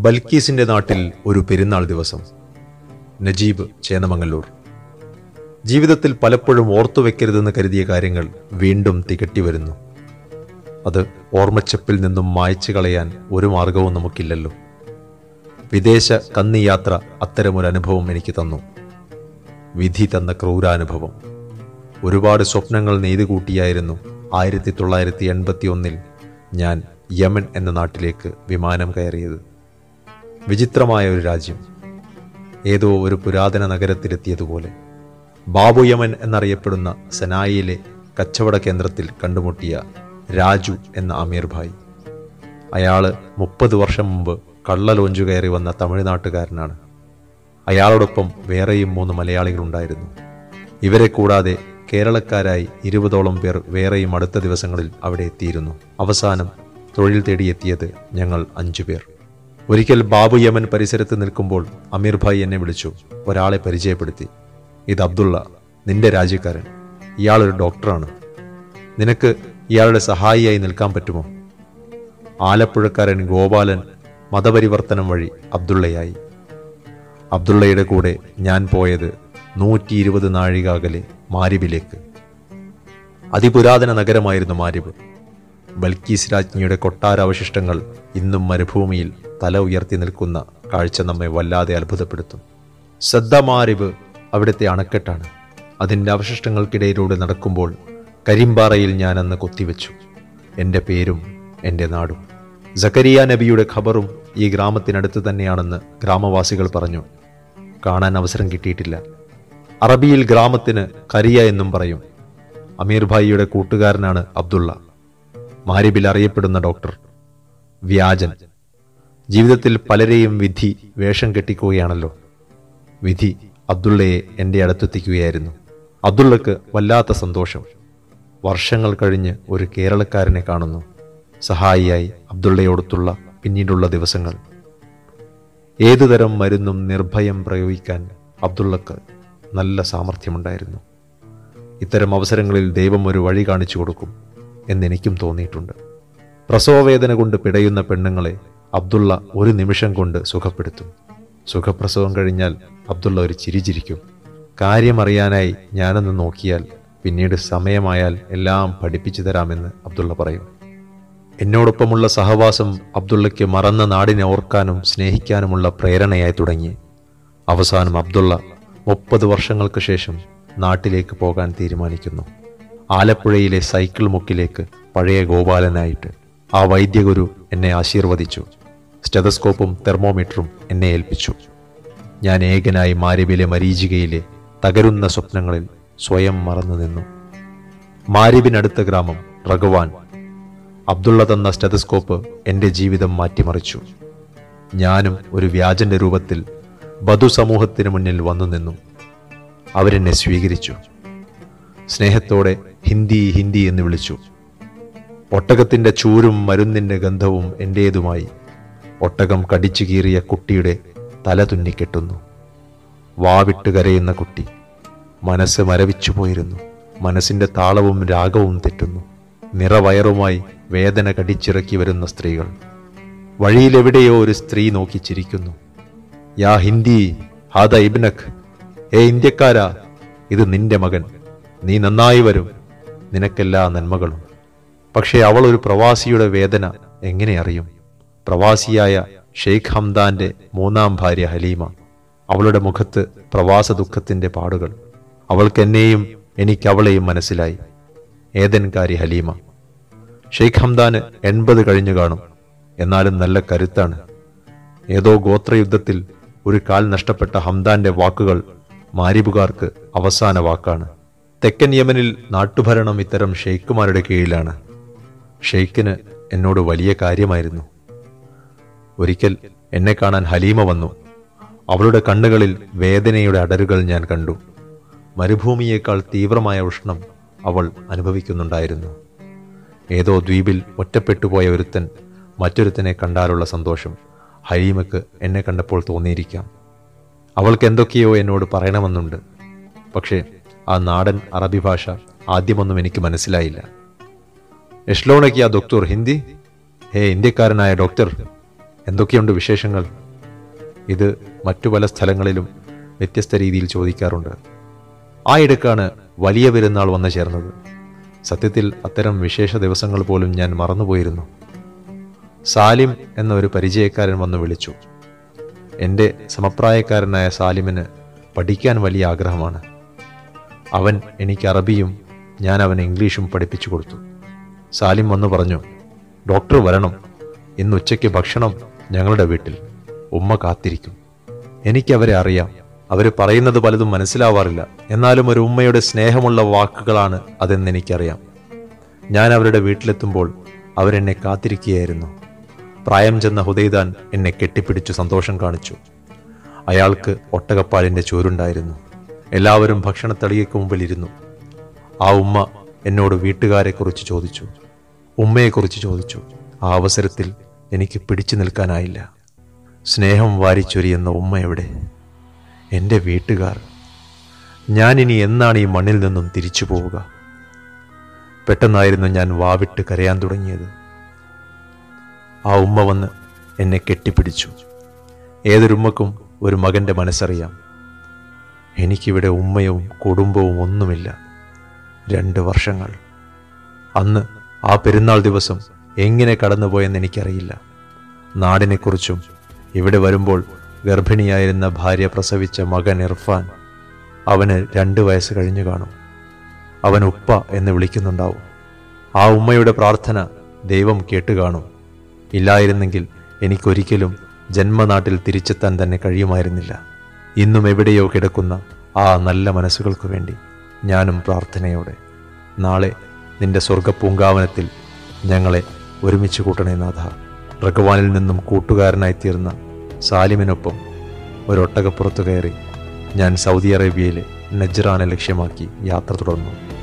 ബൽക്കീസിന്റെ നാട്ടിൽ ഒരു പെരുന്നാൾ ദിവസം. നജീബ് ചേന്നമംഗല്ലൂർ. ജീവിതത്തിൽ പലപ്പോഴും ഓർത്തുവെക്കരുതെന്ന് കരുതിയ കാര്യങ്ങൾ വീണ്ടും തികട്ടി വരുന്നു. അത് ഓർമ്മച്ചപ്പിൽ നിന്നും മായ്ച്ചു കളയാൻ ഒരു മാർഗവും നമുക്കില്ലല്ലോ. വിദേശ കന്നി യാത്ര അത്തരമൊരു അനുഭവം എനിക്ക് തന്നു. വിധി തന്ന ക്രൂരാനുഭവം. ഒരുപാട് സ്വപ്നങ്ങൾ നെയ്തു കൂട്ടിയായിരുന്നു ആയിരത്തി തൊള്ളായിരത്തി എൺപത്തി ഒന്നിൽ ഞാൻ യമൻ എന്ന നാട്ടിലേക്ക് വിമാനം കയറിയത്. വിചിത്രമായ ഒരു രാജ്യം. ഏതോ ഒരു പുരാതന നഗരത്തിലെത്തിയതുപോലെ. ബാബുയമൻ എന്നറിയപ്പെടുന്ന സനായിലെ കച്ചവട കേന്ദ്രത്തിൽ കണ്ടുമുട്ടിയ രാജു എന്ന അമീർ ഭായ്. അയാൾ മുപ്പത് വർഷം മുമ്പ് കള്ള ലോഞ്ചു കയറി വന്ന തമിഴ്നാട്ടുകാരനാണ്. അയാളോടൊപ്പം വേറെയും മൂന്ന് മലയാളികളുണ്ടായിരുന്നു. ഇവരെ കൂടാതെ കേരളക്കാരായി ഇരുപതോളം പേർ വേറെയും അടുത്ത ദിവസങ്ങളിൽ അവിടെ എത്തിയിരുന്നു. അവസാനം തൊഴിൽ തേടിയെത്തിയത് ഞങ്ങൾ അഞ്ചു പേർ. ഒരിക്കൽ ബാബു യമൻ പരിസരത്ത് നിൽക്കുമ്പോൾ അമീർ ഭായ് എന്നെ വിളിച്ചു. ഒരാളെ പരിചയപ്പെടുത്തി. ഇത് അബ്ദുള്ള നിന്റെ രാജ്യക്കാരൻ. ഇയാളൊരു ഡോക്ടറാണ്. നിനക്ക് ഇയാളുടെ സഹായിയായി നിൽക്കാൻ പറ്റുമോ? ആലപ്പുഴക്കാരൻ ഗോപാലൻ മതപരിവർത്തനം വഴി അബ്ദുള്ളയായി. അബ്ദുള്ളയുടെ കൂടെ ഞാൻ പോയത് നൂറ്റി ഇരുപത് നാഴിക അകലെ മാരിബിലേക്ക്. അതിപുരാതന നഗരമായിരുന്നു മാരിബ്. ബൽക്കീസ് രാജ്ഞിയുടെ കൊട്ടാരാവശിഷ്ടങ്ങൾ ഇന്നും മരുഭൂമിയിൽ തല ഉയർത്തി നിൽക്കുന്ന കാഴ്ച നമ്മെ വല്ലാതെ അത്ഭുതപ്പെടുത്തും. സദ്ദ മാരിബ് അവിടുത്തെ അണക്കെട്ടാണ്. അതിന്റെ അവശിഷ്ടങ്ങൾക്കിടയിലൂടെ നടക്കുമ്പോൾ കരിമ്പാറയിൽ ഞാൻ അന്ന് കൊത്തിവെച്ചു. എന്റെ പേരും എന്റെ നാടും. ജക്കരിയ നബിയുടെ ഖബറും ഈ ഗ്രാമത്തിനടുത്ത് തന്നെയാണെന്ന് ഗ്രാമവാസികൾ പറഞ്ഞു. കാണാൻ അവസരം കിട്ടിയിട്ടില്ല. അറബിയിൽ ഗ്രാമത്തിന് കരിയ എന്നും പറയും. അമീർ ഭായിയുടെ കൂട്ടുകാരനാണ് അബ്ദുള്ള. മാരിബിൽ അറിയപ്പെടുന്ന ഡോക്ടർ. വ്യാജൻ. ജീവിതത്തിൽ പലരെയും വിധി വേഷം കെട്ടിക്കുകയാണല്ലോ. വിധി അബ്ദുള്ളയെ എന്റെ അടുത്തെത്തിക്കുകയായിരുന്നു. അബ്ദുള്ളക്ക് വല്ലാത്ത സന്തോഷം. വർഷങ്ങൾ കഴിഞ്ഞ് ഒരു കേരളക്കാരനെ കാണുന്നു. സഹായിയായി അബ്ദുള്ളയോടത്തുള്ള പിന്നീടുള്ള ദിവസങ്ങൾ. ഏതുതരം മരുന്നും നിർഭയം പ്രയോഗിക്കാൻ അബ്ദുള്ളക്ക് നല്ല സാമർഥ്യമുണ്ടായിരുന്നു. ഇത്തരം അവസരങ്ങളിൽ ദൈവം ഒരു വഴി കാണിച്ചു കൊടുക്കും എന്നെനിക്കും തോന്നിയിട്ടുണ്ട്. പ്രസവവേദന കൊണ്ട് പിടയുന്ന പെണ്ണുങ്ങളെ അബ്ദുള്ള ഒരു നിമിഷം കൊണ്ട് സുഖപ്പെടുത്തും. സുഖപ്രസവം കഴിഞ്ഞാൽ അബ്ദുള്ള ഒരു ചിരിചിരിക്കും കാര്യമറിയാനായി ഞാനൊന്ന് നോക്കിയാൽ പിന്നീട് സമയമായാൽ എല്ലാം പഠിപ്പിച്ചു തരാമെന്ന് അബ്ദുള്ള പറയും. എന്നോടൊപ്പമുള്ള സഹവാസം അബ്ദുള്ളയ്ക്ക് മറന്ന നാടിനെ ഓർക്കാനും സ്നേഹിക്കാനുമുള്ള പ്രേരണയായി തുടങ്ങി. അവസാനം അബ്ദുള്ള മുപ്പത് വർഷങ്ങൾക്ക് ശേഷം നാട്ടിലേക്ക് പോകാൻ തീരുമാനിക്കുന്നു. ആലപ്പുഴയിലെ സൈക്കിൾ മുക്കിലേക്ക് പഴയ ഗോപാലനായിട്ട് ആ വൈദ്യഗുരു എന്നെ ആശീർവദിച്ചു. സ്റ്റെതസ്കോപ്പും തെർമോമീറ്ററും എന്നെ ഏൽപ്പിച്ചു. ഞാൻ ഏകനായി മാരിബിലെ മരീചികയിലെ തകരുന്ന സ്വപ്നങ്ങളിൽ സ്വയം മറന്നു നിന്നു. മാരിബിനടുത്ത ഗ്രാമം റഘുവാൻ അബ്ദുള്ള തന്ന സ്റ്റെതസ്കോപ്പ് എന്റെ ജീവിതം മാറ്റിമറിച്ചു. ഞാനും ഒരു വ്യാജന്റെ രൂപത്തിൽ ബധു സമൂഹത്തിന് മുന്നിൽ വന്നു നിന്നു. അവരെന്നെ സ്വീകരിച്ചു. സ്നേഹത്തോടെ ഹിന്ദി ഹിന്ദി എന്ന് വിളിച്ചു. ഒട്ടകത്തിന്റെ ചൂരും മരുന്നിന്റെ ഗന്ധവും എന്റേതുമായി ഒട്ടകം കടിച്ചു കീറിയ കുട്ടിയുടെ തല തുന്നിക്കെട്ടുന്നു വാവിട്ട് കരയുന്ന കുട്ടി മനസ്സ് മരവിച്ചു പോയിരുന്നു. മനസ്സിന്റെ താളവും രാഗവും തെറ്റുന്നു. നിറവയറുമായി വേദന കടിച്ചിറക്കി വരുന്ന സ്ത്രീകൾ. വഴിയിലെവിടെയോ ഒരു സ്ത്രീ നോക്കി ചിരിക്കുന്നു യാ ഹിന്ദി ഹാദ ഇബ്നഖ്. ഏ ഇന്ത്യക്കാരാ ഇത് നിന്റെ മകൻ. നീ നന്നായി വരും. നിനക്കെല്ലാ നന്മകളും. പക്ഷേ അവൾ ഒരു പ്രവാസിയുടെ വേദന എങ്ങനെ അറിയും? പ്രവാസിയായ ഷെയ്ഖ് ഹംദാന്റെ മൂന്നാം ഭാര്യ ഹലീമ അവളുടെ മുഖത്ത് പ്രവാസ ദുഃഖത്തിന്റെ പാടുകൾ. അവൾക്ക് എന്നെയും എനിക്ക് അവളെയും മനസ്സിലായി ഏതൻകാരി ഹലീമ ഷെയ്ഖ് ഹംദാന് എൺപത് കഴിഞ്ഞു കാണും. എന്നാലും നല്ല കരുത്താണ്. ഏതോ ഗോത്രയുദ്ധത്തിൽ ഒരു കാൽ നഷ്ടപ്പെട്ട ഹംദാന്റെ വാക്കുകൾ മാരിബുകാർക്ക് അവസാന വാക്കാണ്. തെക്കൻ യമനിൽ നാട്ടുഭരണം ഇത്തരം ഷെയ്ഖുമാരുടെ കീഴിലാണ്. ഷെയ്ഖിന് എന്നോട് വലിയ കാര്യമായിരുന്നു. ഒരിക്കൽ എന്നെ കാണാൻ ഹലീമ വന്നു. അവളുടെ കണ്ണുകളിൽ വേദനയുടെ അടരുകൾ ഞാൻ കണ്ടു. മരുഭൂമിയേക്കാൾ തീവ്രമായ ഉഷ്ണം അവൾ അനുഭവിക്കുന്നുണ്ടായിരുന്നു. ഏതോ ദ്വീപിൽ ഒറ്റപ്പെട്ടുപോയ ഒരുത്തൻ മറ്റൊരുത്തനെ കണ്ടാലുള്ള സന്തോഷം ഹലീമക്ക് എന്നെ കണ്ടപ്പോൾ തോന്നിയിരിക്കാം. അവൾക്ക് എന്തൊക്കെയോ എന്നോട് പറയണമെന്നുണ്ട്. പക്ഷേ ആ നാടൻ അറബി ഭാഷ ആദ്യമൊന്നും എനിക്ക് മനസ്സിലായില്ല. എഷ്ലോണയ്ക്ക് ആ ഡോക്ടർ ഹിന്ദി? ഹേ ഇന്ത്യക്കാരനായ ഡോക്ടർ എന്തൊക്കെയുണ്ട് വിശേഷങ്ങൾ? ഇത് മറ്റു പല സ്ഥലങ്ങളിലും വ്യത്യസ്ത രീതിയിൽ ചോദിക്കാറുണ്ട്. ആ ഇടക്കാണ് വലിയ പെരുന്നാൾ വന്നു ചേർന്നത്. സത്യത്തിൽ അത്തരം വിശേഷ ദിവസങ്ങൾ പോലും ഞാൻ മറന്നുപോയിരുന്നു. സാലിം എന്ന ഒരു പരിചയക്കാരൻ വന്ന് വിളിച്ചു. എന്റെ സമപ്രായക്കാരനായ സാലിമിന് പഠിക്കാൻ വലിയ ആഗ്രഹമാണ്. അവൻ എനിക്ക് അറബിയും ഞാൻ അവൻ ഇംഗ്ലീഷും പഠിപ്പിച്ചു കൊടുത്തു. സാലിം വന്നു പറഞ്ഞു ഡോക്ടർ വരണം. ഇന്ന് ഉച്ചയ്ക്ക് ഭക്ഷണം ഞങ്ങളുടെ വീട്ടിൽ ഉമ്മ കാത്തിരിക്കും. എനിക്കവരെ അറിയാം. അവർ പറയുന്നത് പലതും മനസ്സിലാവാറില്ല. എന്നാലും ഒരു ഉമ്മയുടെ സ്നേഹമുള്ള വാക്കുകളാണ് അതെന്ന് എനിക്കറിയാം. ഞാൻ അവരുടെ വീട്ടിലെത്തുമ്പോൾ അവരെന്നെ കാത്തിരിക്കുകയായിരുന്നു. പ്രായം ചെന്ന ഹുദൈദാൻ എന്നെ കെട്ടിപ്പിടിച്ചു സന്തോഷം കാണിച്ചു. അയാൾക്ക് ഒട്ടകപ്പാലിന്റെ ചോരുണ്ടായിരുന്നു. എല്ലാവരും ഭക്ഷണത്തളികയ്ക്ക് മുമ്പിൽ ഇരുന്നു. ആ ഉമ്മ എന്നോട് വീട്ടുകാരെക്കുറിച്ച് ചോദിച്ചു. ഉമ്മയെക്കുറിച്ച് ചോദിച്ചു. ആ അവസരത്തിൽ എനിക്ക് പിടിച്ചു നിൽക്കാനായില്ല. സ്നേഹം വാരിച്ചൊരിയുന്ന ഉമ്മ എവിടെ? എന്റെ വീട്ടുകാർ. ഞാനിനി എന്നാണ് ഈ മണ്ണിൽ നിന്നും തിരിച്ചു പോവുക? പെട്ടെന്നായിരുന്നു ഞാൻ വാവിട്ട് കരയാൻ തുടങ്ങിയത്. ആ ഉമ്മ വന്ന് എന്നെ കെട്ടിപ്പിടിച്ചു. ഏതൊരുമ്മക്കും ഒരു മകന്റെ മനസ്സറിയാം. എനിക്കിവിടെ ഉമ്മയും കുടുംബവും ഒന്നുമില്ല. രണ്ട് വർഷങ്ങൾ. അന്ന് ആ പെരുന്നാൾ ദിവസം എങ്ങനെ കടന്നുപോയെന്ന് എനിക്കറിയില്ല. നാടിനെക്കുറിച്ചും ഇവിടെ വരുമ്പോൾ ഗർഭിണിയായിരുന്ന ഭാര്യ പ്രസവിച്ച മകൻ ഇർഫാൻ അവന് രണ്ട് വയസ്സ് കഴിഞ്ഞു കാണും. അവൻ ഉപ്പ എന്ന് വിളിക്കുന്നുണ്ടാവും. ആ ഉമ്മയുടെ പ്രാർത്ഥന ദൈവം കേട്ടു കാണും. ഇല്ലായിരുന്നെങ്കിൽ എനിക്കൊരിക്കലും ജന്മനാട്ടിൽ തിരിച്ചെത്താൻ തന്നെ കഴിയുമായിരുന്നില്ല. ഇന്നും എവിടെയോ കിടക്കുന്ന ആ നല്ല മനസ്സുകൾക്ക് വേണ്ടി ഞാനും പ്രാർത്ഥനയോടെ. നാളെ നിന്റെ സ്വർഗപ്പൂങ്കാവനത്തിൽ ഞങ്ങളെ ഒരുമിച്ച് കൂട്ടണേ നാഥ. റഗ്വാനിൽ നിന്നും കൂട്ടുകാരനായി തീർന്ന സാലിമിനൊപ്പം ഒരൊട്ടകപ്പുറത്തു കയറി ഞാൻ സൗദി അറേബ്യയിലെ നജ്റാനെ ലക്ഷ്യമാക്കി യാത്ര തുടർന്നു.